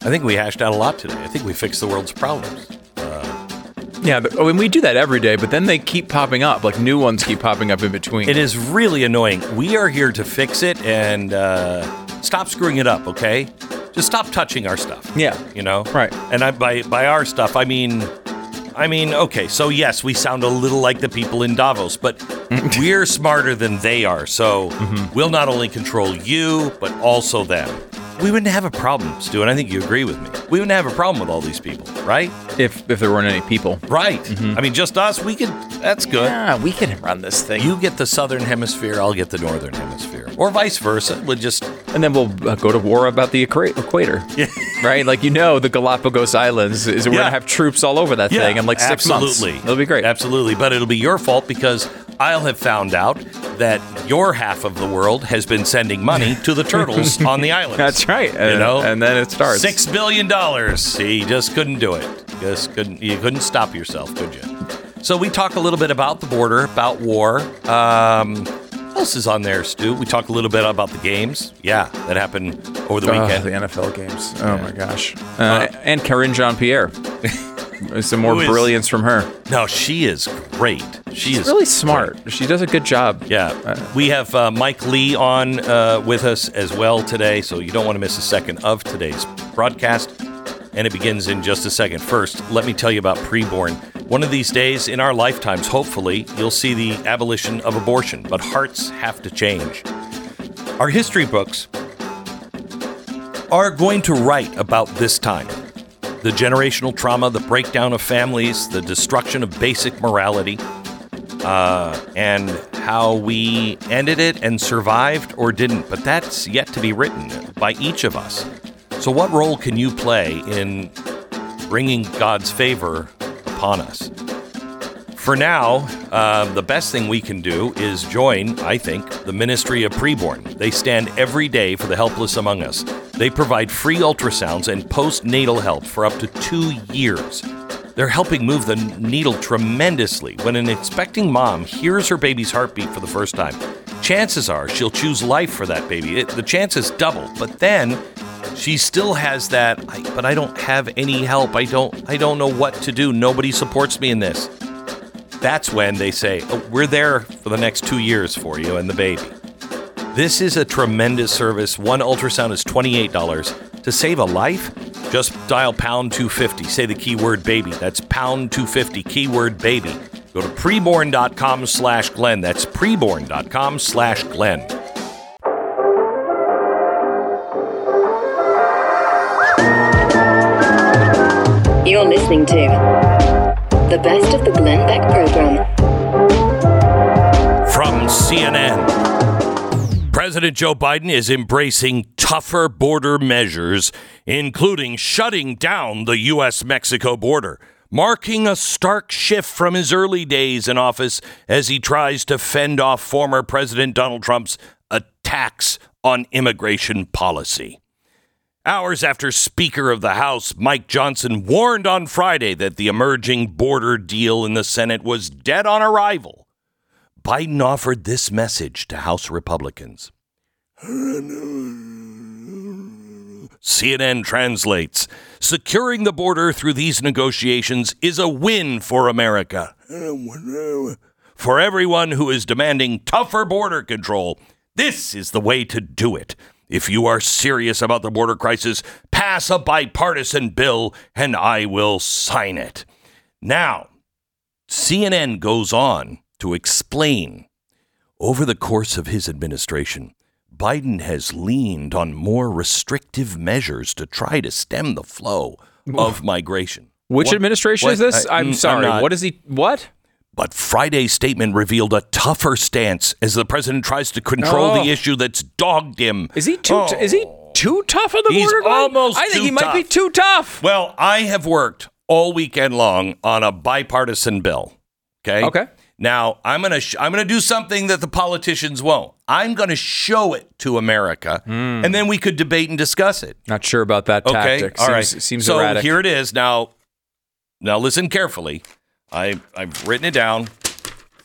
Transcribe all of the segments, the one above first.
I think we hashed out a lot today. I think we fixed the world's problems. Yeah, but, oh, and we do that every day, but then they keep popping up. Like new ones keep popping up in between. It is really annoying. We are here to fix it and uh, stop screwing it up, okay? Just stop touching our stuff. Yeah. You know? Right. And I, by, by our stuff, I mean, I mean, okay, so yes, we sound a little like the people in Davos, but we're smarter than they are. So Mm-hmm. we'll not only control you, but also them. We wouldn't have a problem, Stu, and I think you agree with me. We wouldn't have a problem with all these people, right? if if there weren't any people. Right. I mean, just us, we could, that's good. Yeah, we can run this thing. You get the southern hemisphere, I'll get the northern hemisphere, or vice versa. We'll just and then we'll uh, go to war about the equa- equator. right? Like you know, the Galapagos Islands is we're Yeah. gonna have troops all over that thing in like six absolutely. months. It'll be great. Absolutely, but it'll be your fault because I'll have found out that your half of the world has been sending money to the turtles on the islands. That's right. You And, know, and then it starts. Six billion dollars. He just couldn't do it. Just couldn't. You couldn't stop yourself, could you? So we talk a little bit about the border, about war. Um, else is on there, Stu? We talk a little bit about the games. Yeah, that happened over the Oh, weekend. the NFL games. Oh my gosh. Uh, and Karine Jean Pierre. Some more Who is- brilliance from her. no, she is great. She She's is really smart. She does a good job. Yeah, we have uh, Mike Lee on uh, with us as well today, so you don't want to miss a second of today's broadcast. And it begins in just a second. First, let me tell you about preborn. One of these days in our lifetimes, hopefully, you'll see the abolition of abortion, but hearts have to change. Our history books are going to write about this time the generational trauma, the breakdown of families, the destruction of basic morality uh, and how we ended it and survived or didn't. But that's yet to be written by each of us. So, what role can you play in bringing God's favor upon us? For now, uh, the best thing we can do is join, I think, the Ministry of Preborn. They stand every day for the helpless among us. They provide free ultrasounds and postnatal help for up to two years. They're helping move the needle tremendously. When an expecting mom hears her baby's heartbeat for the first time, chances are she'll choose life for that baby. It, the chances double. But then she still has that. I, but I don't have any help. I don't. I don't know what to do. Nobody supports me in this. That's when they say, oh, "We're there for the next two years for you and the baby." This is a tremendous service. One ultrasound is $28. To save a life, just dial pound 250. Say the keyword baby. That's pound 250, keyword baby. Go to preborn.com slash Glenn. That's preborn.com slash Glenn. You're listening to the best of the Glenn Beck program. From CNN. President Joe Biden is embracing tougher border measures, including shutting down the U.S. Mexico border, marking a stark shift from his early days in office as he tries to fend off former President Donald Trump's attacks on immigration policy. Hours after Speaker of the House Mike Johnson warned on Friday that the emerging border deal in the Senate was dead on arrival, Biden offered this message to House Republicans. CNN translates Securing the border through these negotiations is a win for America. For everyone who is demanding tougher border control, this is the way to do it. If you are serious about the border crisis, pass a bipartisan bill and I will sign it. Now, CNN goes on to explain over the course of his administration, Biden has leaned on more restrictive measures to try to stem the flow of migration. Which What- administration what- is this? I- I'm mm, sorry. not- what is he? What? But Friday's statement revealed a tougher stance as the president tries to control Oh. the issue that's dogged him. Is he too? Oh. Is he too tough on the He's almost I think he might be too tough. Well, I have worked all weekend long on a bipartisan bill. Okay. Okay. Now I'm gonna sh- I'm gonna do something that the politicians won't. I'm gonna show it to America, Hmm. and then we could debate and discuss it. Not sure about that Okay. tactic. All seems, right. Seems so erratic. here it is. Now, now listen carefully. I I've written it down,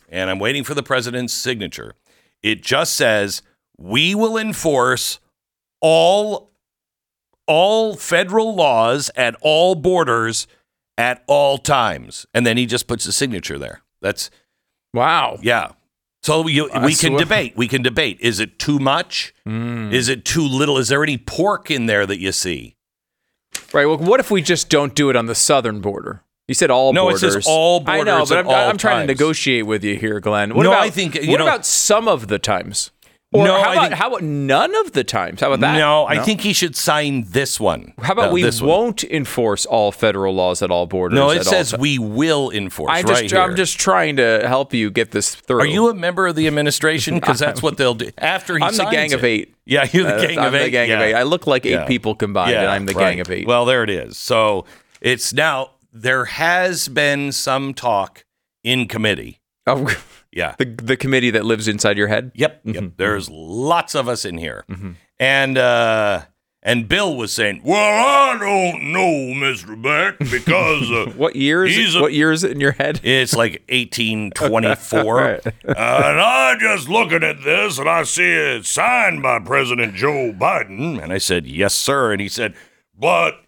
and I'm waiting for the president's signature. It just says we will enforce all all federal laws at all borders at all times, and then he just puts a signature there. That's wow. yeah. So you, we can debate. We can debate. Is it too much? Hmm. Is it too little? Is there any pork in there that you see? Right. Well, what if we just don't do it on the southern border? You said all No, it borders. says all borders. I know, but I'm, I'm trying to negotiate with you here, Glenn. What No, about, I think, what know- about some of the times? Or No, how about think- how about none of the times? How about that? No, I think he should sign this one. How about No, we won't enforce all federal laws at all borders? No, it says we will enforce. I just, right here. I'm just trying to help you get this through. Are you a member of the administration? Because that's what they'll do after he I'm the gang of eight. Yeah, you're the Uh, gang I'm of the eight. gang of eight. I look like eight Yeah. people combined, Yeah, and I'm the right. gang of eight. Well, there it is. So it's now there has been some talk in committee. Oh, Yeah. the the committee that lives inside your head. Yep. Mm-hmm. Yep. There's lots of us in here. And uh and Bill was saying, "Well, I don't know, Mr. Beck, because uh, What year is it? a- what year is it in your head? it's like 1824. Right. and I just looking at this and I see it signed by President Joe Biden. And I said, Yes, sir. And he said, But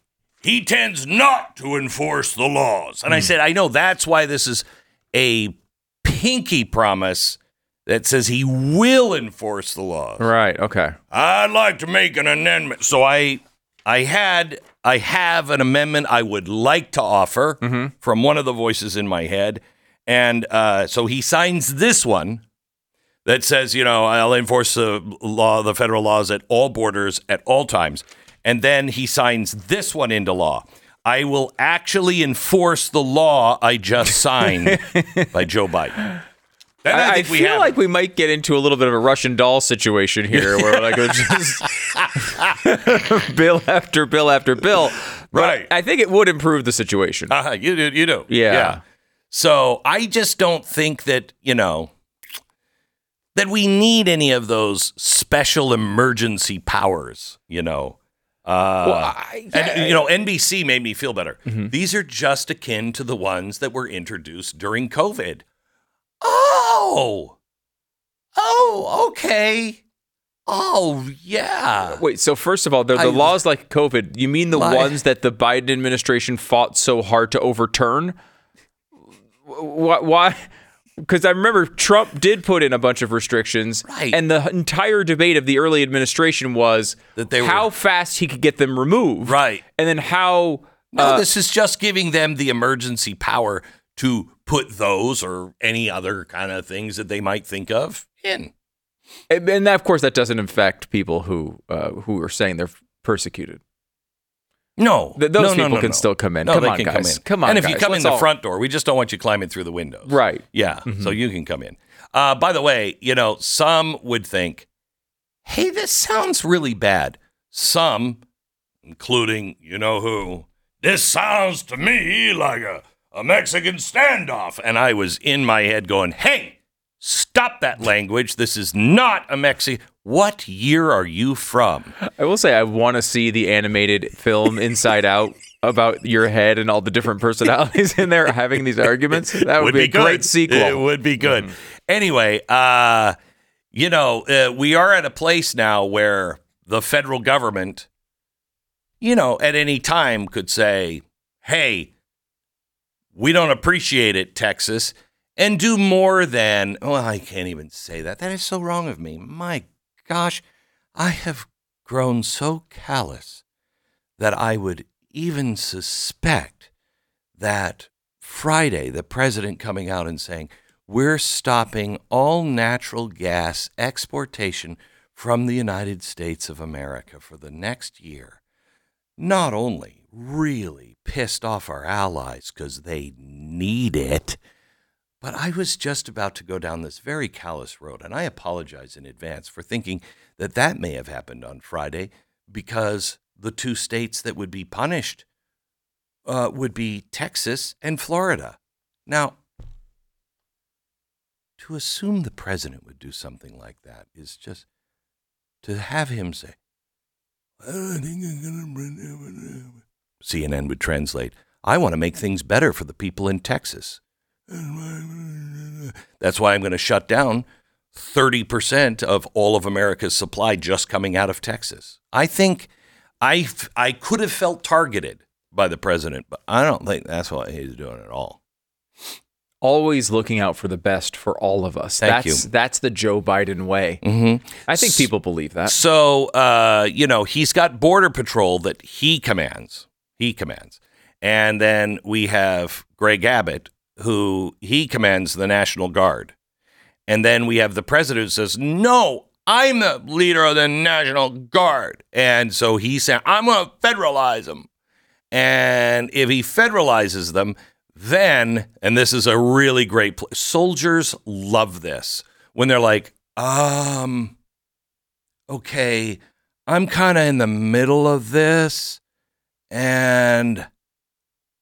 he tends not to enforce the laws. And I said, I know that's why this is a pinky promise that says he will enforce the laws. Right. Okay. I'd like to make an amendment. So I I had I have an amendment I would like to offer from one of the voices in my head. And uh, so he signs this one that says, you know, I'll enforce the law, the federal laws at all borders at all times. And then he signs this one into law. I will actually enforce the law I just signed by Joe Biden. I, I think we feel like it. we might get into a little bit of a Russian doll situation here, where like just bill after bill after bill. But Right. I think it would improve the situation. Uh-huh, you do. You do. Yeah. So I just don't think that, you know, that we need any of those special emergency powers, you know. Uh, Well, I- and, you know, NBC made me feel better. Mm-hmm. These are just akin to the ones that were introduced during COVID. Oh, oh, okay. Oh, yeah. Wait, so first of all, the, the I- laws like COVID, you mean the My- ones that the Biden administration fought so hard to overturn? Why? why? Because I remember Trump did put in a bunch of restrictions, Right. and the entire debate of the early administration was That they were- how fast he could get them removed, Right. and then how No, uh, this is just giving them the emergency power to put those or any other kind of things that they might think of in. and and that, of course that doesn't affect people who uh, who are saying they're persecuted. No, Th- those no, people no, can no. still come in. No, Come they on, can guys. come in. Come on, And if you come in the all- front door, we just don't want you climbing through the windows. Right. Yeah. So you can come in. Uh, by the way, you know, some would think, hey, this sounds really bad. Some, including you know who, this sounds to me like a, a Mexican standoff. And I was in my head going, hey, stop that language. This is not a Mexican. What year are you from? I will say I want to see the animated film Inside Out about your head and all the different personalities in there having these arguments. That would, be, a good. great sequel. It would be good. Anyway, uh, you know, uh, we are at a place now where the federal government, you know, at any time could say, "Hey, we don't appreciate it, Texas," and do more than. Well, I can't even say that. That is so wrong of me. My gosh, I have grown so callous that I would even suspect that Friday, the president coming out and saying, we're stopping all natural gas exportation from the United States of America for the next year, not only really pissed off our allies because they need it, but I was just about to go down this very callous road, and I apologize in advance for thinking that that may have happened on Friday because the two states that would be punished uh, would be Texas and Florida. Now, to assume the president would do something like that is just to have him say, I think I'm gonna bring CNN would translate, I want to make things better for the people in Texas. That's why I'm going to shut down 30% of all of America's supply just coming out of Texas. I think I, I could have felt targeted by the president, but I don't think that's what he's doing at all. Always looking out for the best for all of us. Thank that's you. that's the Joe Biden way. Mm-hmm. I think people believe that. So, uh, you know, he's got Border Patrol that he commands. He commands. And then we have Greg Abbott, who he commands the National Guard. And then we have the president who says, No, I'm the leader of the National Guard. And so he said, I'm going to federalize them. And if he federalizes them, then, and this is a really great pl- soldiers love this when they're like, um, okay, I'm kind of in the middle of this, and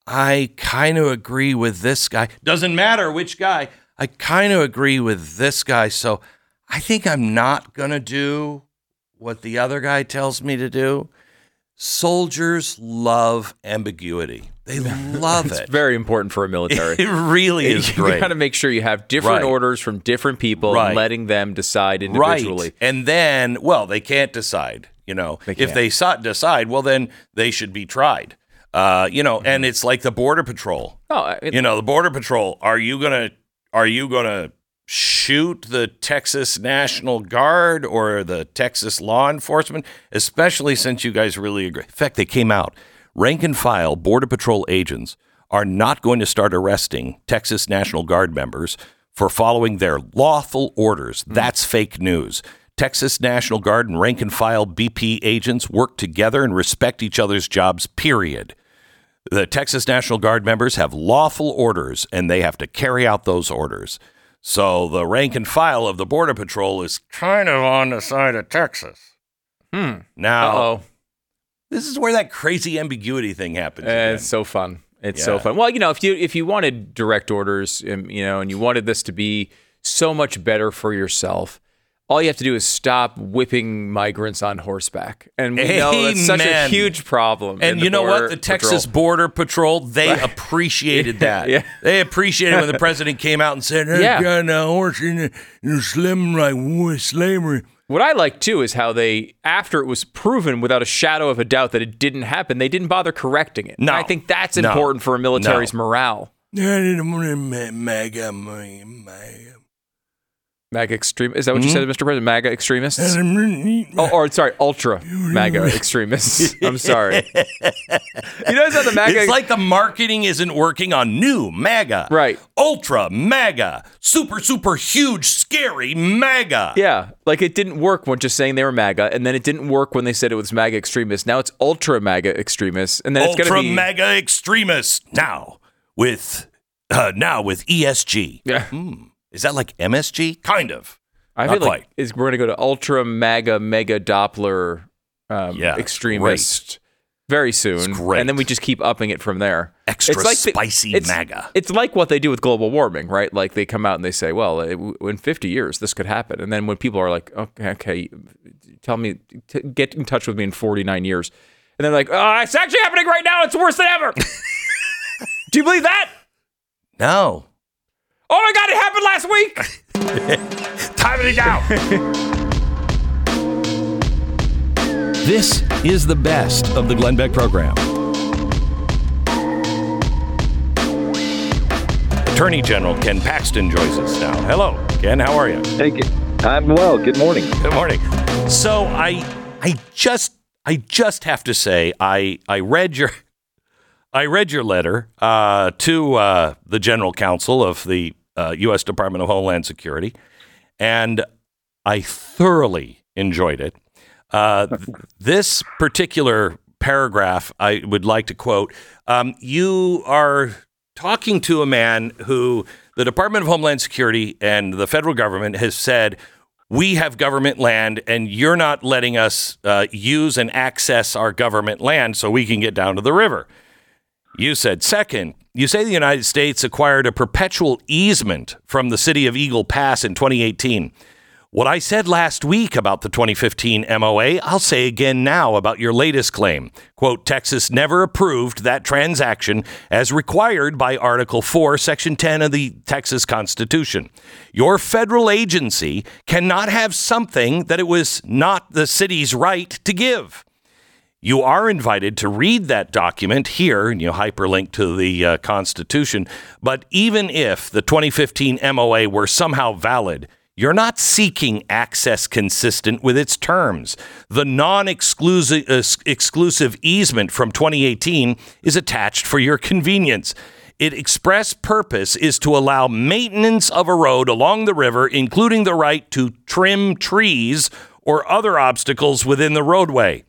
I kind of agree with this guy. Doesn't matter which guy. I kind of agree with this guy. So I think I'm not going to do what the other guy tells me to do. Soldiers love ambiguity. They love it. It's very important for a military. It really is you great. got to make sure you have different Right. orders from different people, Right. and letting them decide individually. Right. And then, well, they can't decide. You know, They if they decide, well, then they should be tried. Uh, you know, Mm-hmm. and it's like the border patrol. Oh, it- You know, the border patrol. Are you gonna are you gonna shoot the Texas National Guard or the Texas law enforcement? Especially since you guys really agree. In fact, they came out. Rank and file border patrol agents are not going to start arresting Texas National Guard members for following their lawful orders. That's fake news. Texas National Guard and rank and file BP agents work together and respect each other's jobs, period. The Texas National Guard members have lawful orders and they have to carry out those orders. So the rank and file of the Border Patrol is kind of on the side of Texas. Hmm. Now, Uh-oh. this is where that crazy ambiguity thing happens. Uh, it's so fun. It's so fun. Well, you know, if you if you wanted direct orders, um, you know, and you wanted this to be so much better for yourself, all you have to do is stop whipping migrants on horseback, and we know that's such a huge problem. And you know what? The Texas Patrol. Border Patrol, they appreciated that. Yeah. They appreciated when the president came out and said, Yeah. yeah. got a horse in slim like slavery. What I like too is how they, after it was proven without a shadow of a doubt that it didn't happen, they didn't bother correcting it. No. And I think that's No. important for a military's No. morale. I didn't want to ma- MAGA, extreme is that what you said, Mr. President? MAGA extremists? Oh, or sorry, ultra MAGA extremists. I'm sorry. you notice how the MAGA It's like the marketing isn't working on new MAGA. Right. Ultra MAGA. Super, super huge, scary MAGA. Yeah, like it didn't work when just saying they were MAGA, and then it didn't work when they said it was MAGA extremists. Now it's ultra MAGA extremists, and then it's Ultra going to be MAGA extremists. Now with uh, now with ESG. Yeah, Is that like MSG? Kind of. I Not feel like quite. is we're going to go to ultra mega mega Doppler um, Yeah, it's extremist very soon, It's and then we just keep upping it from there. Extra the- spicy it's, MAGA. It's like what they do with global warming, right? Like they come out and they say, "Well, it, in 50 years, this could happen," and then when people are like, "Okay, okay, tell me, t- get in touch with me in 49 years," and they're like, "Oh, it's actually happening right now. It's worse than ever." do you believe that? No. Oh my God, it happened last week. Time it down. this is the best of the Glenn Beck program. Attorney General Ken Paxton joins us now. Hello, Ken. How are you? Hey, I'm well. Good morning. Good morning. So I I just I just have to say I I read your I read your letter uh, to uh, the General Counsel of the uh, U.S. Department of Homeland Security, and I thoroughly enjoyed it. Uh, th- this particular paragraph I would like to quote. Um, you are talking to a man who the Department of Homeland Security and the federal government has said we have government land and you're not letting us uh, use and access our government land so we can get down to the river. You said, second, you say the United States acquired a perpetual easement from the city of Eagle Pass in 2018. What I said last week about the 2015 MOA, I'll say again now about your latest claim. Quote, Texas never approved that transaction as required by Article 4, Section 10 of the Texas Constitution. Your federal agency cannot have something that it was not the city's right to give. You are invited to read that document here, and you hyperlink to the uh, Constitution. But even if the 2015 MOA were somehow valid, you're not seeking access consistent with its terms. The non exclusive exclusive easement from 2018 is attached for your convenience. Its express purpose is to allow maintenance of a road along the river, including the right to trim trees or other obstacles within the roadway.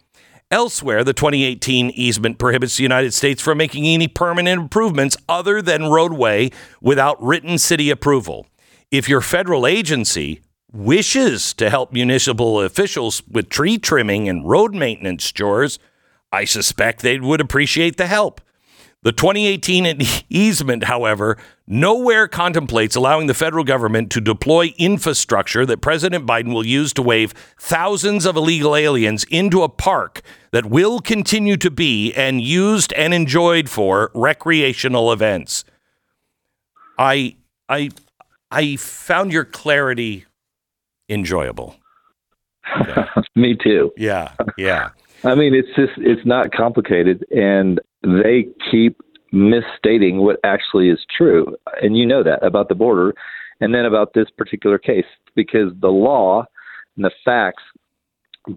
Elsewhere, the 2018 easement prohibits the United States from making any permanent improvements other than roadway without written city approval if your federal agency wishes to help municipal officials with tree trimming and road maintenance chores, I suspect they would appreciate the help. The 2018 easement, however, nowhere contemplates allowing the federal government to deploy infrastructure that President Biden will use to wave thousands of illegal aliens into a park that will continue to be and used and enjoyed for recreational events. I I I found your clarity enjoyable. Yeah. Me too. Yeah, yeah. I mean, it's just it's not complicated, and they keep misstating what actually is true, and you know that about the border, and then about this particular case because the law and the facts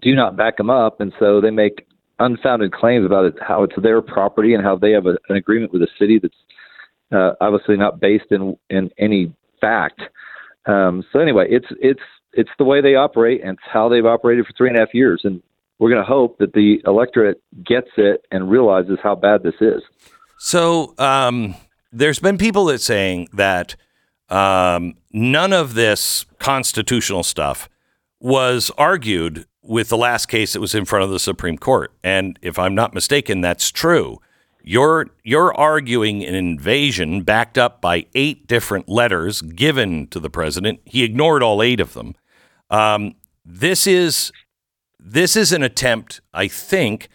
do not back them up, and so they make unfounded claims about it, how it's their property and how they have a, an agreement with the city that's uh, obviously not based in in any fact. Um, so anyway, it's it's it's the way they operate, and it's how they've operated for three and a half years. And we're going to hope that the electorate gets it and realizes how bad this is. So um, there's been people that saying that um, none of this constitutional stuff was argued with the last case that was in front of the Supreme Court. And if I'm not mistaken, that's true. You're you're arguing an invasion backed up by eight different letters given to the president. He ignored all eight of them. Um, this is this is an attempt, I think,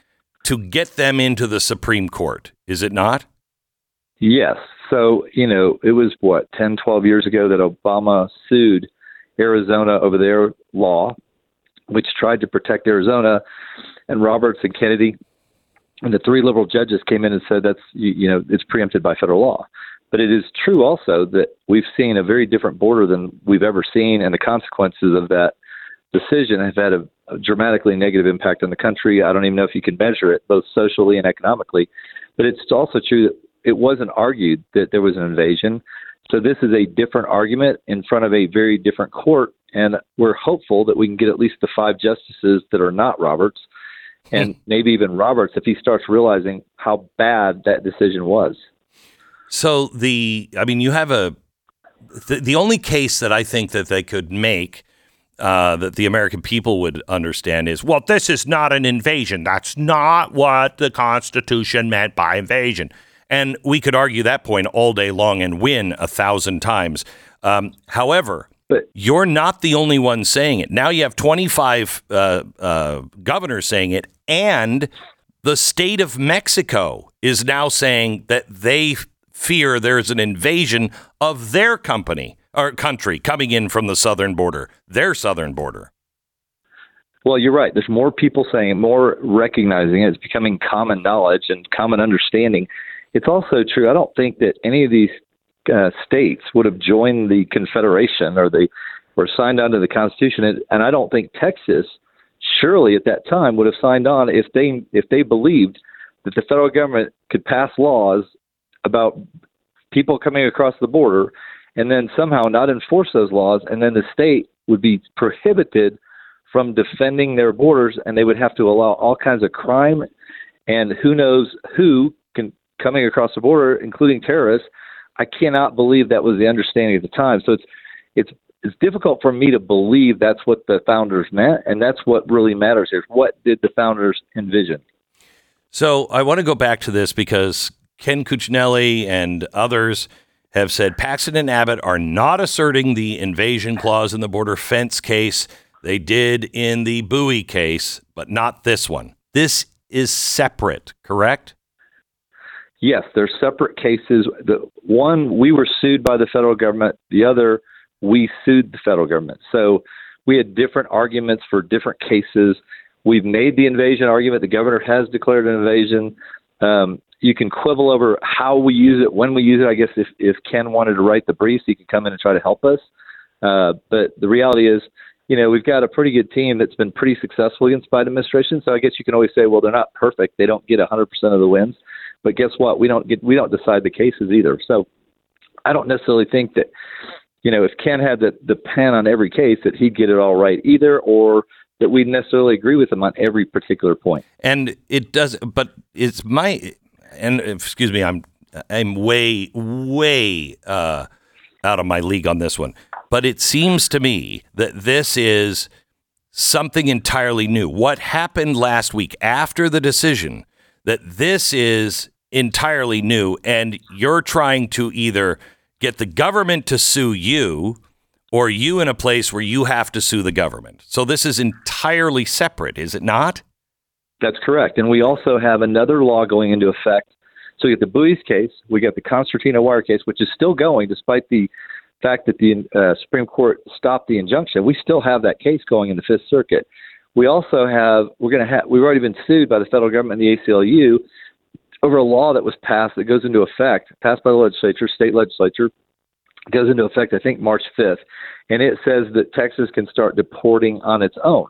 to get them into the Supreme Court. Is it not? Yes. So, you know, it was what, 10, 12 years ago that Obama sued Arizona over their law, which tried to protect Arizona. And Roberts and Kennedy and the three liberal judges came in and said that's you, you know it's preempted by federal law. But it is true also that we've seen a very different border than we've ever seen, and the consequences of that decision have had a, a dramatically negative impact on the country. I don't even know if you can measure it, both socially and economically. But it's also true that it wasn't argued that there was an invasion. So this is a different argument in front of a very different court, and we're hopeful that we can get at least the five justices that are not Roberts hmm. and maybe even Roberts if he starts realizing how bad that decision was. So the, I mean, you have a the, the only case that I think that they could make uh, that the American people would understand is, well, this is not an invasion. That's not what the Constitution meant by invasion. And we could argue that point all day long and win a thousand times. Um, however, but you're not the only one saying it. Now you have 25 uh, uh, governors saying it, and the state of Mexico is now saying that they fear there's an invasion of their company or country coming in from the southern border, their southern border. Well, you're right. There's more people saying it, more recognizing it. It's becoming common knowledge and common understanding. It's also true. I don't think that any of these uh, states would have joined the Confederation or the or signed on to the Constitution, and I don't think Texas surely at that time would have signed on if they if they believed that the federal government could pass laws about people coming across the border and then somehow not enforce those laws and then the state would be prohibited from defending their borders and they would have to allow all kinds of crime and who knows who can coming across the border including terrorists I cannot believe that was the understanding at the time so it's it's it's difficult for me to believe that's what the founders meant, and that's what really matters here. What did the founders envision? So I want to go back to this because Ken Cuccinelli and others have said Paxton and Abbott are not asserting the invasion clause in the border fence case. They did in the buoy case, but not this one. This is separate, correct? Yes, they're separate cases. The one we were sued by the federal government. The other we sued the federal government. So we had different arguments for different cases. We've made the invasion argument. The governor has declared an invasion. Um, you can quibble over how we use it, when we use it. I guess if, if Ken wanted to write the briefs, he could come in and try to help us. Uh, but the reality is, you know, we've got a pretty good team that's been pretty successful against Biden administration. So I guess you can always say, well, they're not perfect. They don't get 100% of the wins. But guess what? We don't get we don't decide the cases either. So I don't necessarily think that, you know, if Ken had the the pen on every case, that he'd get it all right either, or that we necessarily agree with them on every particular point. And it does, but it's my and excuse me, I'm I'm way way uh, out of my league on this one. But it seems to me that this is something entirely new. What happened last week after the decision that this is entirely new, and you're trying to either get the government to sue you or you in a place where you have to sue the government. So this is entirely separate, is it not? That's correct. And we also have another law going into effect. So we get the buoys case, we get the Concertina Wire case, which is still going despite the fact that the uh, Supreme Court stopped the injunction. We still have that case going in the Fifth Circuit. We also have we're going to have we've already been sued by the federal government and the ACLU over a law that was passed that goes into effect, passed by the legislature, state legislature, goes into effect I think March 5th, and it says that Texas can start deporting on its own.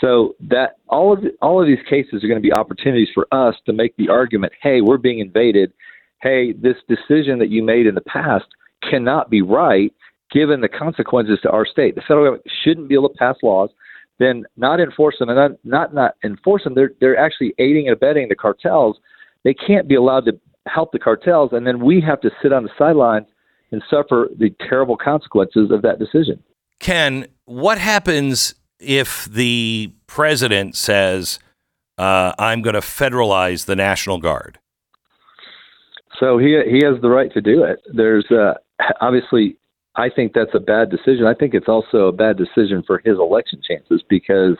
So that all of the, all of these cases are going to be opportunities for us to make the argument, hey, we're being invaded. Hey, this decision that you made in the past cannot be right given the consequences to our state. The federal government shouldn't be able to pass laws, then not enforce them, and not not, not enforce them. They're they're actually aiding and abetting the cartels. They can't be allowed to help the cartels, and then we have to sit on the sidelines and suffer the terrible consequences of that decision. Ken, what happens if the president says, uh, "I'm going to federalize the National Guard"? So he he has the right to do it. There's uh, obviously, I think that's a bad decision. I think it's also a bad decision for his election chances because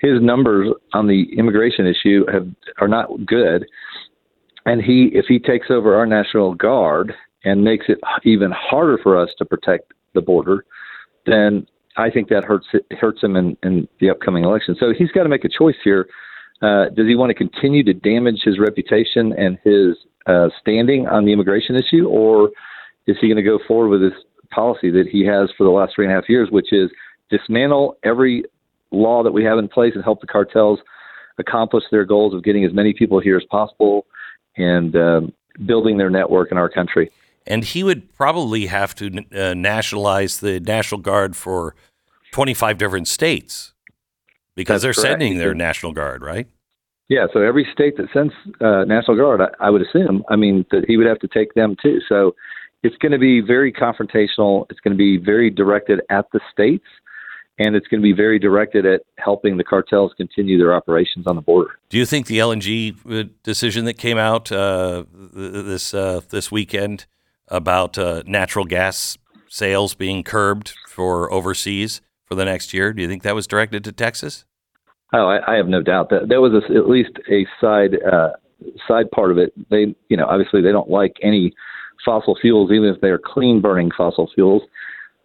his numbers on the immigration issue have are not good. And he, if he takes over our National Guard and makes it even harder for us to protect the border, then I think that hurts hurts him in, in the upcoming election. So he's got to make a choice here. Uh, does he want to continue to damage his reputation and his uh, standing on the immigration issue, or is he going to go forward with this policy that he has for the last three and a half years, which is dismantle every law that we have in place and help the cartels accomplish their goals of getting as many people here as possible and um, building their network in our country? And he would probably have to uh, nationalize the National Guard for 25 different states because That's they're correct. sending their National Guard, right? Yeah, so every state that sends uh, National Guard, I, I would assume, I mean, that he would have to take them too. So it's going to be very confrontational. It's going to be very directed at the states, and it's going to be very directed at helping the cartels continue their operations on the border. Do you think the LNG uh, decision that came out uh, this uh, this weekend about uh, natural gas sales being curbed for overseas for the next year, do you think that was directed to Texas? Oh, I, I have no doubt that there was a, at least a side uh, side part of it. They, you know, obviously they don't like any fossil fuels, even if they are clean burning fossil fuels.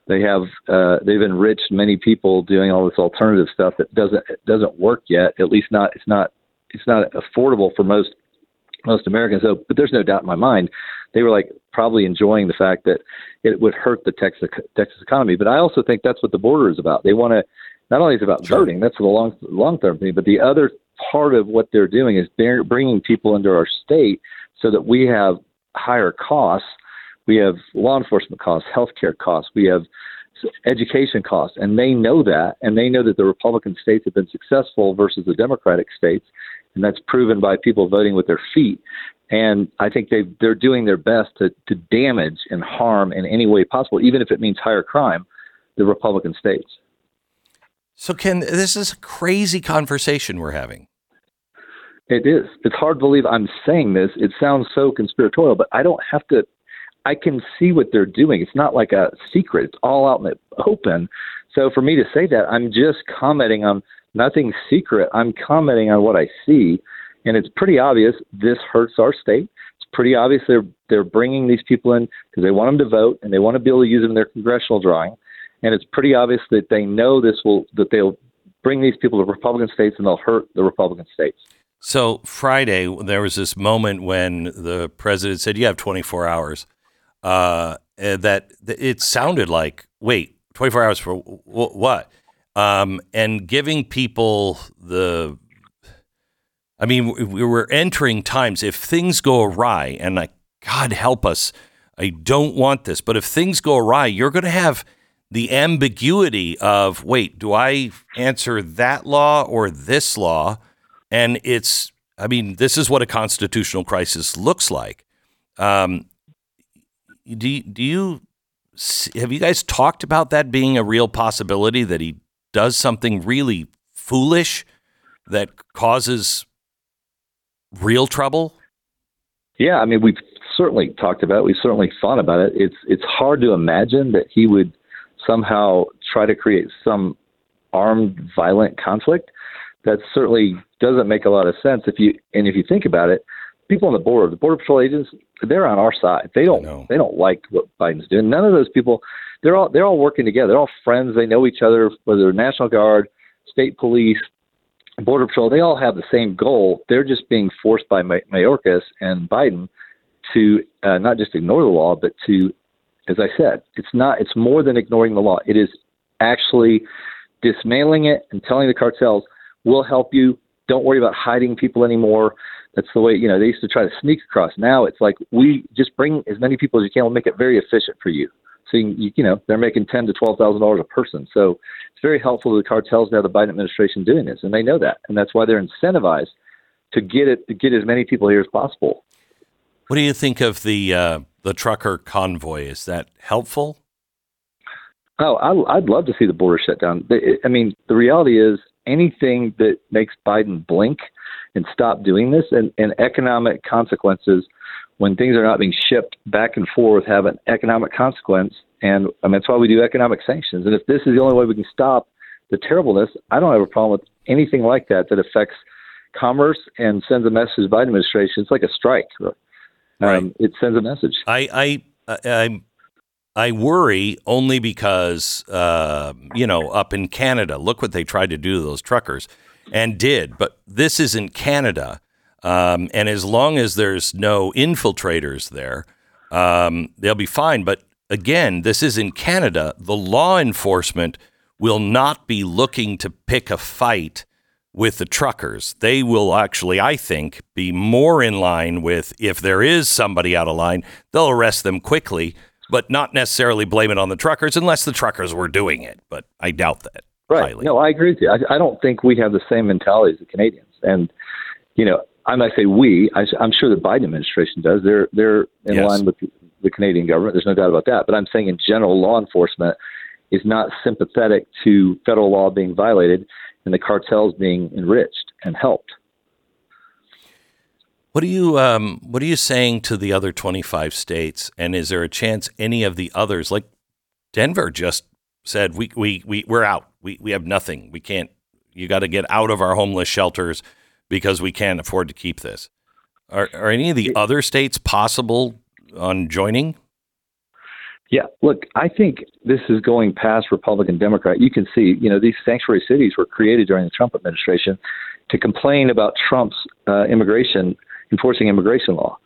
They have uh, they've enriched many people doing all this alternative stuff that doesn't doesn't work yet. At least not it's not it's not affordable for most most Americans. So, but there's no doubt in my mind they were like probably enjoying the fact that it would hurt the Texas Texas economy. But I also think that's what the border is about. They want to not only is it about sure. voting, that's the long long term thing, but the other part of what they're doing is they're bringing people into our state so that we have higher costs. We have law enforcement costs, healthcare costs, we have education costs, and they know that, and they know that the Republican states have been successful versus the Democratic states, and that's proven by people voting with their feet. And I think they they're doing their best to to damage and harm in any way possible, even if it means higher crime the Republican states. So, Ken, this is a crazy conversation we're having. It is. It's hard to believe I'm saying this. It sounds so conspiratorial, but I don't have to. I can see what they're doing. It's not like a secret. It's all out in the open. So for me to say that, I'm just commenting on nothing secret. I'm commenting on what I see, and it's pretty obvious this hurts our state. It's pretty obvious they're they're bringing these people in because they want them to vote and they want to be able to use them in their congressional drawing, and it's pretty obvious that they know this will that they'll bring these people to Republican states and they'll hurt the Republican states. So Friday, there was this moment when the president said, "You have 24 hours." Uh, that it sounded like, wait, 24 hours for w- what? Um, and giving people the, I mean, we were entering times. If things go awry, and like, God help us, I don't want this, but if things go awry, you're going to have the ambiguity of, wait, do I answer that law or this law? And it's, I mean, this is what a constitutional crisis looks like. Um, do do you have you guys talked about that being a real possibility that he does something really foolish that causes real trouble? Yeah, I mean, we've certainly talked about it. We've certainly thought about it. It's it's hard to imagine that he would somehow try to create some armed, violent conflict. That certainly doesn't make a lot of sense if you and if you think about it people on the border, the border patrol agents, they're on our side. They don't they don't like what Biden's doing. None of those people they're all they're all working together. They're all friends. They know each other, whether National Guard, state police, border patrol. They all have the same goal. They're just being forced by Mayorkas and Biden to uh, not just ignore the law, but to, as I said, it's not. It's more than ignoring the law. It is actually dismantling it and telling the cartels, "We'll help you. Don't worry about hiding people anymore. That's the way you know they used to try to sneak across. Now it's like we just bring as many people as you can. We'll make it very efficient for you. So you, you know they're making ten to twelve thousand dollars a person. So it's very helpful to the cartels now. The Biden administration doing this, and they know that, and that's why they're incentivized to get it to get as many people here as possible. What do you think of the uh, the trucker convoy? Is that helpful? Oh, I, I'd love to see the border shut down. I mean, the reality is anything that makes Biden blink and stop doing this. And, and economic consequences, when things are not being shipped back and forth, have an economic consequence. And I mean, that's why we do economic sanctions. And if this is the only way we can stop the terribleness, I don't have a problem with anything like that that affects commerce and sends a message to the Biden administration. It's like a strike. Um, right. It sends a message. I, I, I, I worry only because, uh, you know, up in Canada, look what they tried to do to those truckers and did. But this isn't Canada. Um, and as long as there's no infiltrators there, um, they'll be fine. But again, this is in Canada. The law enforcement will not be looking to pick a fight with the truckers. They will actually, I think, be more in line with if there is somebody out of line, they'll arrest them quickly, but not necessarily blame it on the truckers unless the truckers were doing it. But I doubt that. Right. Highly. No, I agree with you. I, I don't think we have the same mentality as the Canadians. And, you know, I might say we. I, am sure the Biden administration does. They're they're in yes. line with the Canadian government. There's no doubt about that. But I'm saying in general, law enforcement is not sympathetic to federal law being violated and the cartels being enriched and helped. What are you um, What are you saying to the other 25 states? And is there a chance any of the others, like Denver, just said we we we we're out. We we have nothing. We can't. You got to get out of our homeless shelters because we can't afford to keep this. Are are any of the other states possible on joining? Yeah, look, I think this is going past Republican Democrat. You can see, you know, these sanctuary cities were created during the Trump administration to complain about Trump's uh, immigration enforcing immigration law.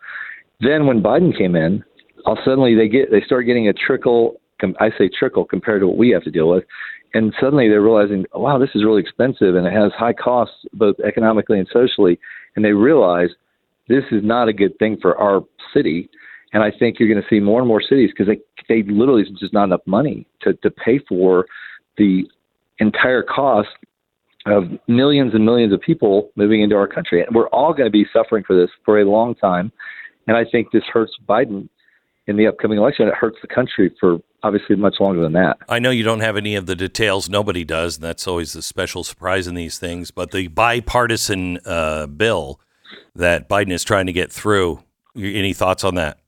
Then when Biden came in, all suddenly they get they start getting a trickle I say trickle compared to what we have to deal with. And suddenly they're realizing, wow, this is really expensive and it has high costs both economically and socially. And they realize this is not a good thing for our city. And I think you're going to see more and more cities because they they literally just not enough money to to pay for the entire cost of millions and millions of people moving into our country. And we're all going to be suffering for this for a long time. And I think this hurts Biden in the upcoming election, it hurts the country for obviously much longer than that. I know you don't have any of the details. Nobody does. And that's always the special surprise in these things. But the bipartisan uh, bill that Biden is trying to get through, any thoughts on that?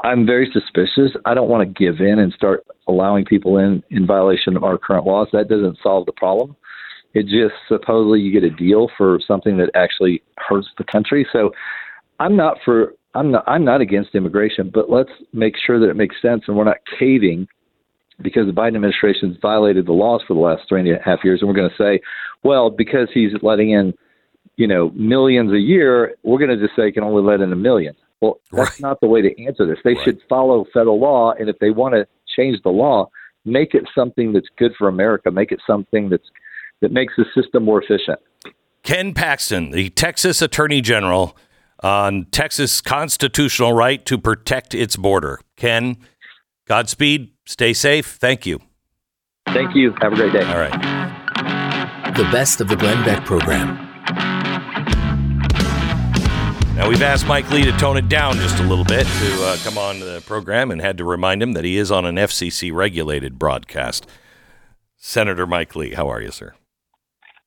I'm very suspicious. I don't want to give in and start allowing people in in violation of our current laws. That doesn't solve the problem. It just supposedly you get a deal for something that actually hurts the country. So I'm not for I'm not I'm not against immigration, but let's make sure that it makes sense and we're not caving because the Biden administration has violated the laws for the last three and a half years, and we're going to say, well, because he's letting in, you know, millions a year, we're going to just say he can only let in a million. Well, that's Right. not the way to answer this. They Right. should follow federal law, and if they want to change the law, make it something that's good for America. Make it something that's that makes the system more efficient. Ken Paxton, the Texas Attorney General, on Texas' constitutional right to protect its border. Ken, Godspeed. Stay safe. Thank you. Thank you. Have a great day. All right. The best of the Glenn Beck program. Now, we've asked Mike Lee to tone it down just a little bit to uh, come on the program and had to remind him that he is on an FCC regulated broadcast. Senator Mike Lee, how are you, sir?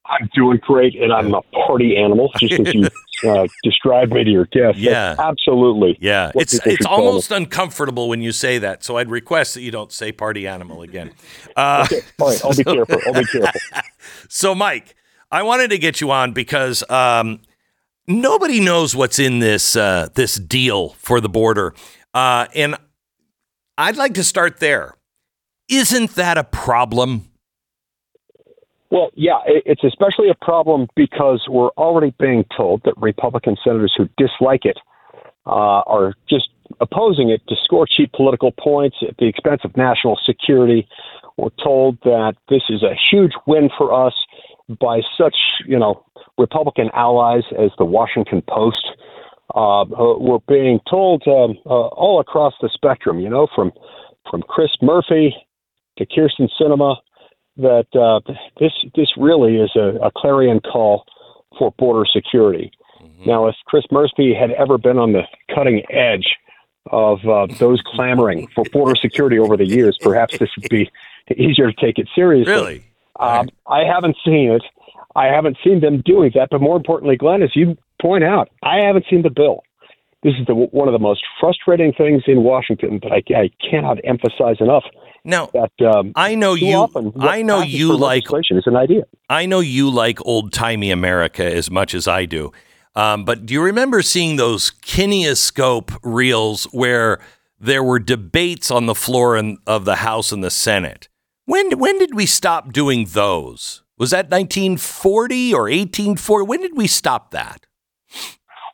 I'm doing great, and I'm a party animal, just as you uh, described me to your guest. Yeah. That's absolutely. Yeah, it's it's almost uncomfortable when you say that. So I'd request that you don't say party animal again. Uh, Okay, all right, I'll be careful. I'll be careful. So, Mike, I wanted to get you on because um, nobody knows what's in this uh, this deal for the border, uh, and I'd like to start there. Isn't that a problem? Well, yeah, it's especially a problem because we're already being told that Republican senators who dislike it uh, are just opposing it to score cheap political points at the expense of national security. We're told that this is a huge win for us by such, you know, Republican allies as the Washington Post. Uh, uh, we're being told um, uh, all across the spectrum, you know, from from Chris Murphy to Kyrsten Sinema, that uh, this this really is a, a clarion call for border security. Now, if Chris Murphy had ever been on the cutting edge of uh, those clamoring for border security over the years, perhaps this would be easier to take it seriously. Really? Um, I haven't seen it. I haven't seen them doing that. But more importantly, Glenn, as you point out, I haven't seen the bill. This is the, one of the most frustrating things in Washington that I, I cannot emphasize enough. Now, That um, I know you. often, I know you like. is an idea. I know you like old timey America as much as I do. Um, but do you remember seeing those kinescope reels where there were debates on the floor in, of the House and the Senate? When when did we stop doing those? Was that 1940 or 1840? When did we stop that?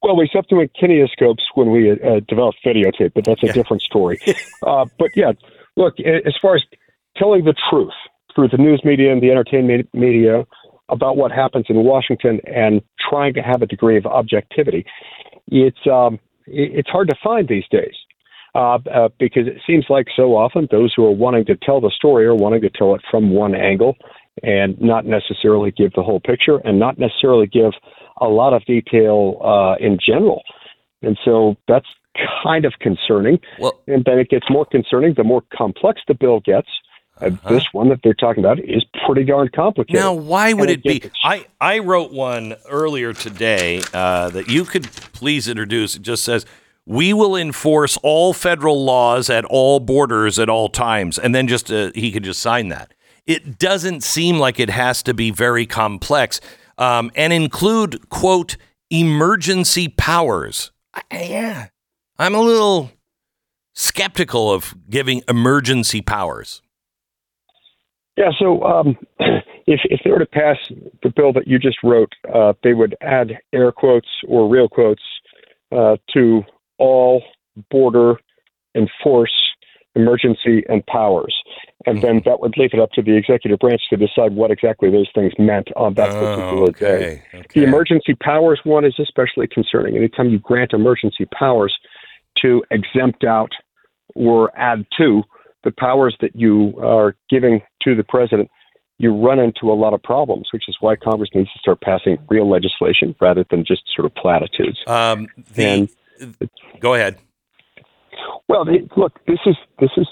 Well, we stopped doing kinescopes when we uh, developed videotape, but that's a Yeah. different story. uh, but yeah, look, as far as telling the truth through the news media and the entertainment media about what happens in Washington and trying to have a degree of objectivity, it's um, it's hard to find these days. Uh, uh, because it seems like so often those who are wanting to tell the story are wanting to tell it from one angle and not necessarily give the whole picture and not necessarily give a lot of detail uh, in general. And so that's kind of concerning. Well, And then it gets more concerning the more complex the bill gets. Uh-huh. this one that they're talking about is pretty darn complicated. Now, why would And it be? I, I wrote one earlier today uh, that you could please introduce. It just says, We will enforce all federal laws at all borders at all times. And then just uh, he could just sign that. It doesn't seem like it has to be very complex um, and include, quote, emergency powers. I- yeah. I'm a little skeptical of giving emergency powers. Yeah, so um, if if they were to pass the bill that you just wrote, uh, they would add air quotes or real quotes uh, to all border enforce emergency and powers, and then that would leave it up to the executive branch to decide what exactly those things meant on that particular day. Oh, okay. The emergency powers one is especially concerning. Anytime you grant emergency powers to exempt out or add to the powers that you are giving to the president, you run into a lot of problems, which is why Congress needs to start passing real legislation rather than just sort of platitudes. Um, the, And- go ahead. Well, look, this is this is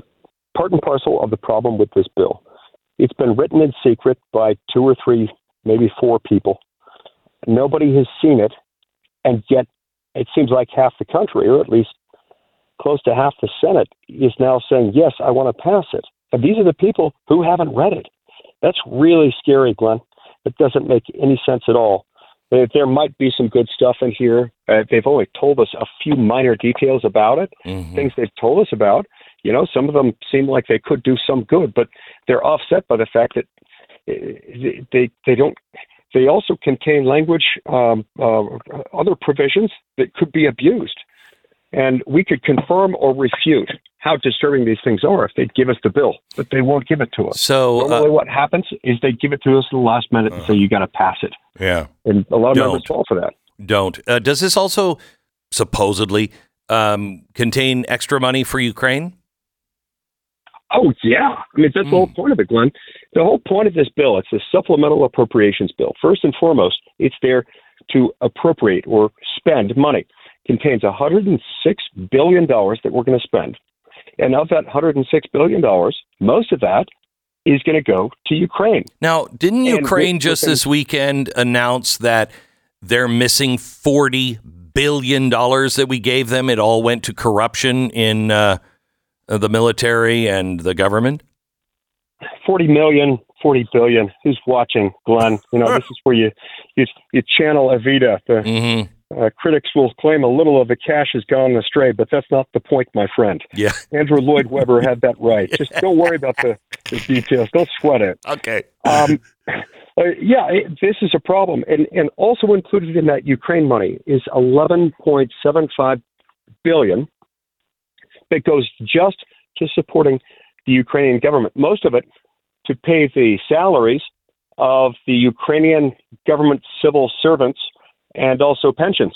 part and parcel of the problem with this bill. It's been written in secret by two or three, maybe four people. Nobody has seen it, and yet it seems like half the country, or at least close to half the Senate, is now saying, "Yes, I want to pass it." And these are the people who haven't read it. That's really scary, Glenn. It doesn't make any sense at all. There might be some good stuff in here. Uh, they've only told us a few minor details about it, Mhm. things they've told us about. You know, some of them seem like they could do some good, but they're offset by the fact that uh, they they don't. They also contain language, um, uh, other provisions that could be abused, and we could confirm or refute how disturbing these things are if they'd give us the bill, but they won't give it to us. So, Normally, uh, what happens is they give it to us in the last minute and say you got to pass it, yeah, and a lot of Don't. members fall for that. don't. Uh, does this also supposedly um, contain extra money for Ukraine? Oh yeah, I mean that's the whole point of it, Glenn. The whole point of this bill, it's a supplemental appropriations bill. First and foremost, it's there to appropriate or spend money. Contains 106 billion dollars that we're going to spend, and of that 106 billion dollars, most of that is going to go to Ukraine. Now, didn't And Ukraine with- just this weekend announce that they're missing forty billion dollars that we gave them? It all went to corruption in uh, the military and the government. 40 million, 40 billion. Who's watching, Glenn? You know, this is where you you, you channel Evita. The Mm-hmm. Uh, critics will claim a little of the cash has gone astray, but that's not the point, my friend. Yeah. Andrew Lloyd Webber had that right. Just don't worry about the, the details. Don't sweat it. Okay. Um, uh, yeah, it, this is a problem, and and also included in that Ukraine money is 11.75 billion that goes just to supporting the Ukrainian government. Most of it to pay the salaries of the Ukrainian government civil servants and also pensions.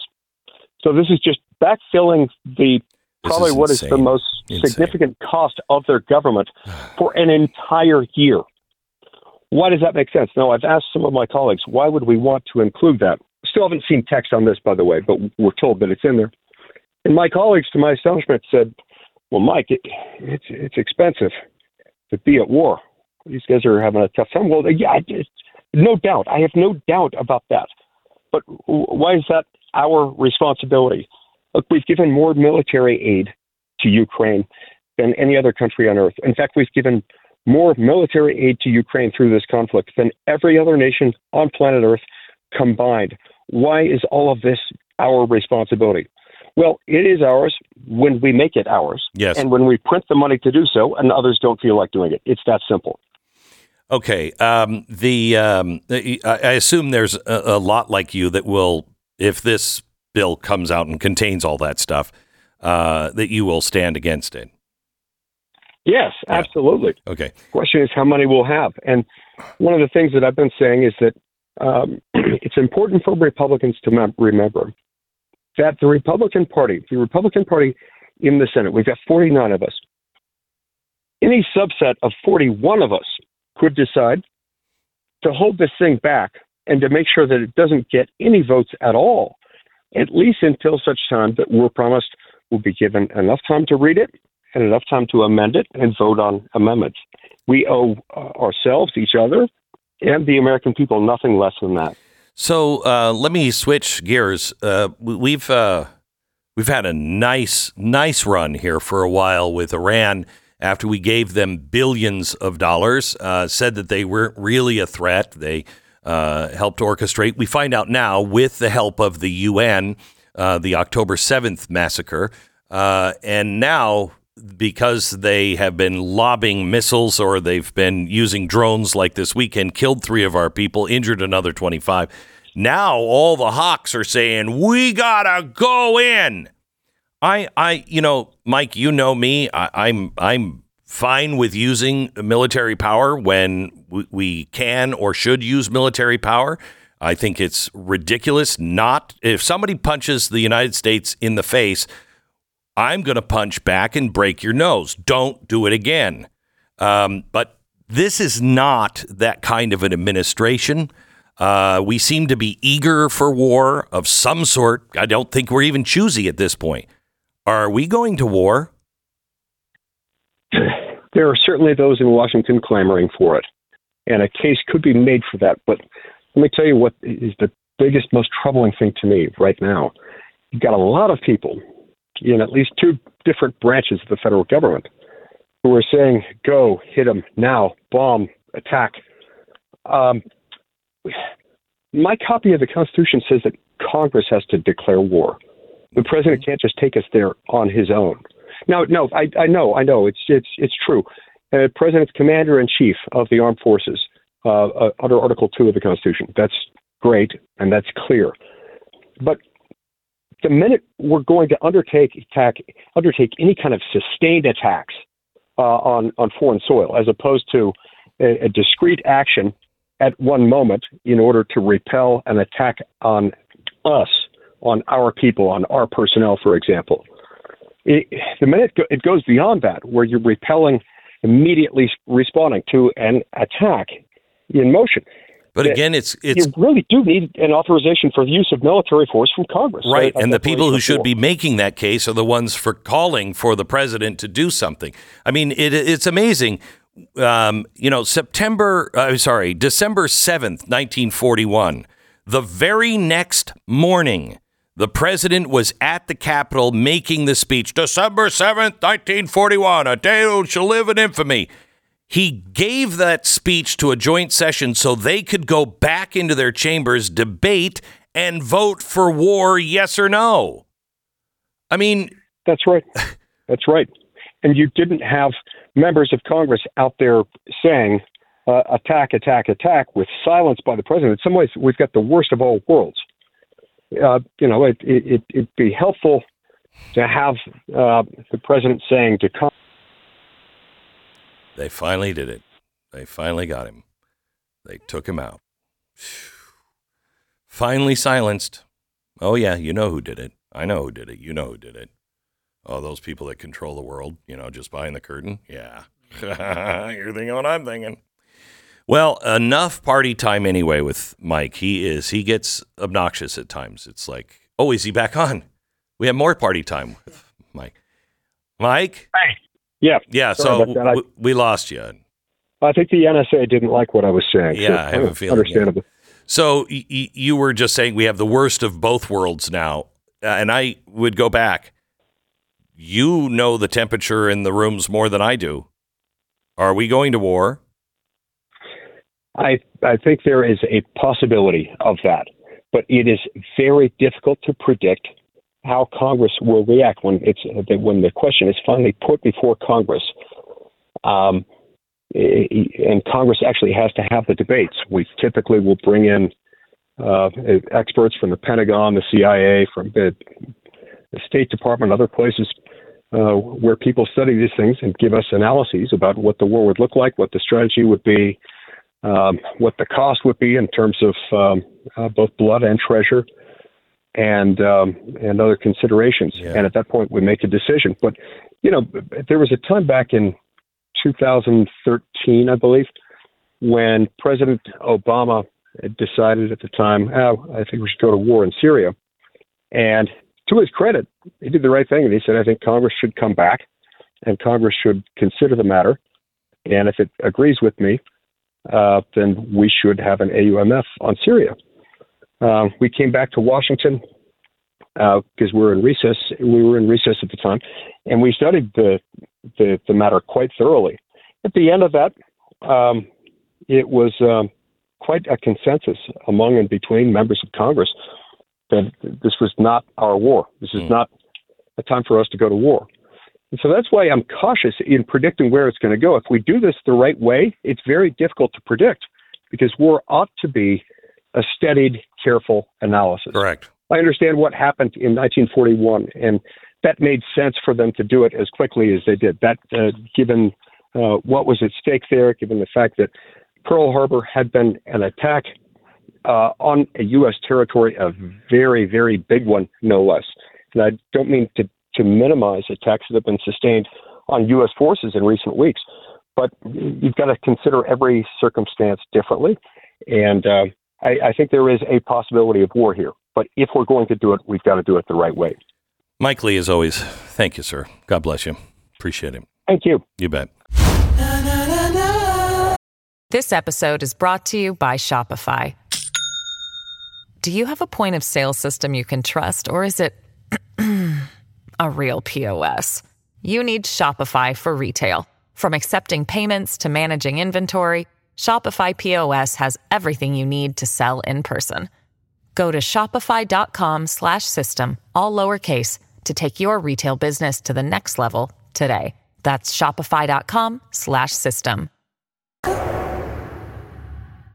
So this is just backfilling the This probably is what is the most Insane. significant cost of their government for an entire year. Why does that make sense? Now, I've asked some of my colleagues, why would we want to include that? Still haven't seen text on this, by the way, but we're told that it's in there. And my colleagues, to my astonishment, said, well, Mike, it, it's, it's expensive to be at war. These guys are having a tough time. Well, yeah, no doubt. I have no doubt about that. But why is that our responsibility? Look, we've given more military aid to Ukraine than any other country on earth. In fact, we've given more military aid to Ukraine through this conflict than every other nation on planet Earth combined. Why is all of this our responsibility? Well, it is ours when we make it ours. Yes. And when we print the money to do so and others don't feel like doing it. It's that simple. Okay. Um, the um, I assume there's a, a lot like you that will, if this bill comes out and contains all that stuff, uh, that you will stand against it. Yes, absolutely. Okay. question is how many we'll have. And one of the things that I've been saying is that um, it's important for Republicans to mem- remember that the Republican Party, the Republican Party in the Senate, we've got 49 of us. Any subset of 41 of us could decide to hold this thing back and to make sure that it doesn't get any votes at all, at least until such time that we're promised we'll be given enough time to read it and enough time to amend it and vote on amendments. We owe uh, ourselves, each other, and the American people nothing less than that. So uh, let me switch gears. Uh, we- we've uh, we've had a nice nice run here for a while with Iran. After we gave them billions of dollars, uh, said that they weren't really a threat. They uh, helped orchestrate. We find out now, with the help of the UN, uh, the October seventh massacre, uh, and now because they have been lobbing missiles or they've been using drones like this weekend, killed three of our people, injured another 25. Now all the hawks are saying, we gotta go in. I, I, you know, Mike, you know me. I, I'm, I'm fine with using military power when we, we can or should use military power. I think it's ridiculous not if somebody punches the United States in the face. I'm going to punch back and break your nose. Don't do it again. Um, but this is not that kind of an administration. Uh, we seem to be eager for war of some sort. I don't think we're even choosy at this point. Are we going to war? there are certainly those in Washington clamoring for it, and a case could be made for that. But let me tell you what is the biggest, most troubling thing to me right now. You've got a lot of people in at least two different branches of the federal government who are saying, go, hit them now, bomb, attack. Um, my copy of the Constitution says that Congress has to declare war. The president can't just take us there on his own. No, no, I, I know, I know, it's it's it's true. Uh, president's commander in chief of the armed forces uh, uh, under Article Two of the Constitution. That's great and that's clear. But the minute we're going to undertake attack, undertake any kind of sustained attacks uh, on on foreign soil, as opposed to a, a discrete action at one moment in order to repel an attack on us, on our people, on our personnel, for example. It, the minute it goes beyond that, where you're repelling, immediately responding to an attack in motion. But again, it's it's you really do need an authorization for the use of military force from Congress, right. And the people who should be making that case are the ones for calling for the president to do something. I mean, it, it's amazing. Um, you know, September, uh, sorry, December 7th, 1941, the very next morning, the president was at the Capitol making the speech. December 7th, 1941, a day that shall live in infamy. He gave that speech to a joint session so they could go back into their chambers, debate, and vote for war, yes or no. I mean, That's right. That's right. And you didn't have members of Congress out there saying uh, attack, attack, attack with silence by the president. In some ways, we've got the worst of all worlds. Uh, you know, it, it, it, it'd be helpful to have uh, the president saying to come. they finally did it. They finally got him. They took him out. Finally silenced. Oh, yeah, you know who did it. I know who did it. You know who did it. Oh, those people that control the world, you know, just behind the curtain. Yeah. You're thinking what I'm thinking. Well, enough party time anyway with Mike. He is, he gets obnoxious at times. It's like, oh, is he back on? We have more party time with Mike. Mike? Hey. yeah, Yeah, Sorry so about. I- w- we lost you. I think the NSA didn't like what I was saying. Yeah, I have a feeling, Understandable. So y- y- you were just saying we have the worst of both worlds now, uh, and I would go back. You know the temperature in the rooms more than I do. Are we going to war? I I think there is a possibility of that, but it is very difficult to predict how Congress will react when it's when the question is finally put before Congress. Um, and Congress actually has to have the debates. We typically will bring in uh, experts from the Pentagon, the CIA, from the, the State Department, other places uh, where people study these things and give us analyses about what the war would look like, what the strategy would be, um, what the cost would be in terms of um, uh, both blood and treasure, and um, and other considerations. Yeah. And at that point, we make a decision. But you know, there was a time back in 2013, I believe, when President Obama decided at the time, oh, I think we should go to war in Syria. And to his credit, he did the right thing, and he said, I think Congress should come back, and Congress should consider the matter. And if it agrees with me, uh, then we should have an AUMF on Syria. Uh, we came back to Washington because we were in recess. We were in recess at the time, and we studied the the, the matter quite thoroughly. At the end of that, um, it was um, quite a consensus among and between members of Congress that this was not our war. This is Hmm. not a time for us to go to war. And so that's why I'm cautious in predicting where it's going to go. If we do this the right way, it's very difficult to predict because war ought to be a studied, careful analysis. Correct. I understand what happened in 1941, and that made sense for them to do it as quickly as they did. That, uh, given uh, what was at stake there, given the fact that Pearl Harbor had been an attack uh, on a U.S. territory, a very, very big one, no less. And I don't mean to, to minimize attacks that have been sustained on U.S. forces in recent weeks, but you've got to consider every circumstance differently. And uh, I, I think there is a possibility of war here. But if we're going to do it, we've got to do it the right way. Mike Lee, as always, thank you, sir. God bless you. Appreciate it. Thank you. You bet. This episode is brought to you by Shopify. Do you have a point of sale system you can trust, or is it a real POS? You need Shopify for retail. From accepting payments to managing inventory, Shopify POS has everything you need to sell in person. Go to shopify.com slash system, all lowercase, to take your retail business to the next level today. That's shopify.com slash system.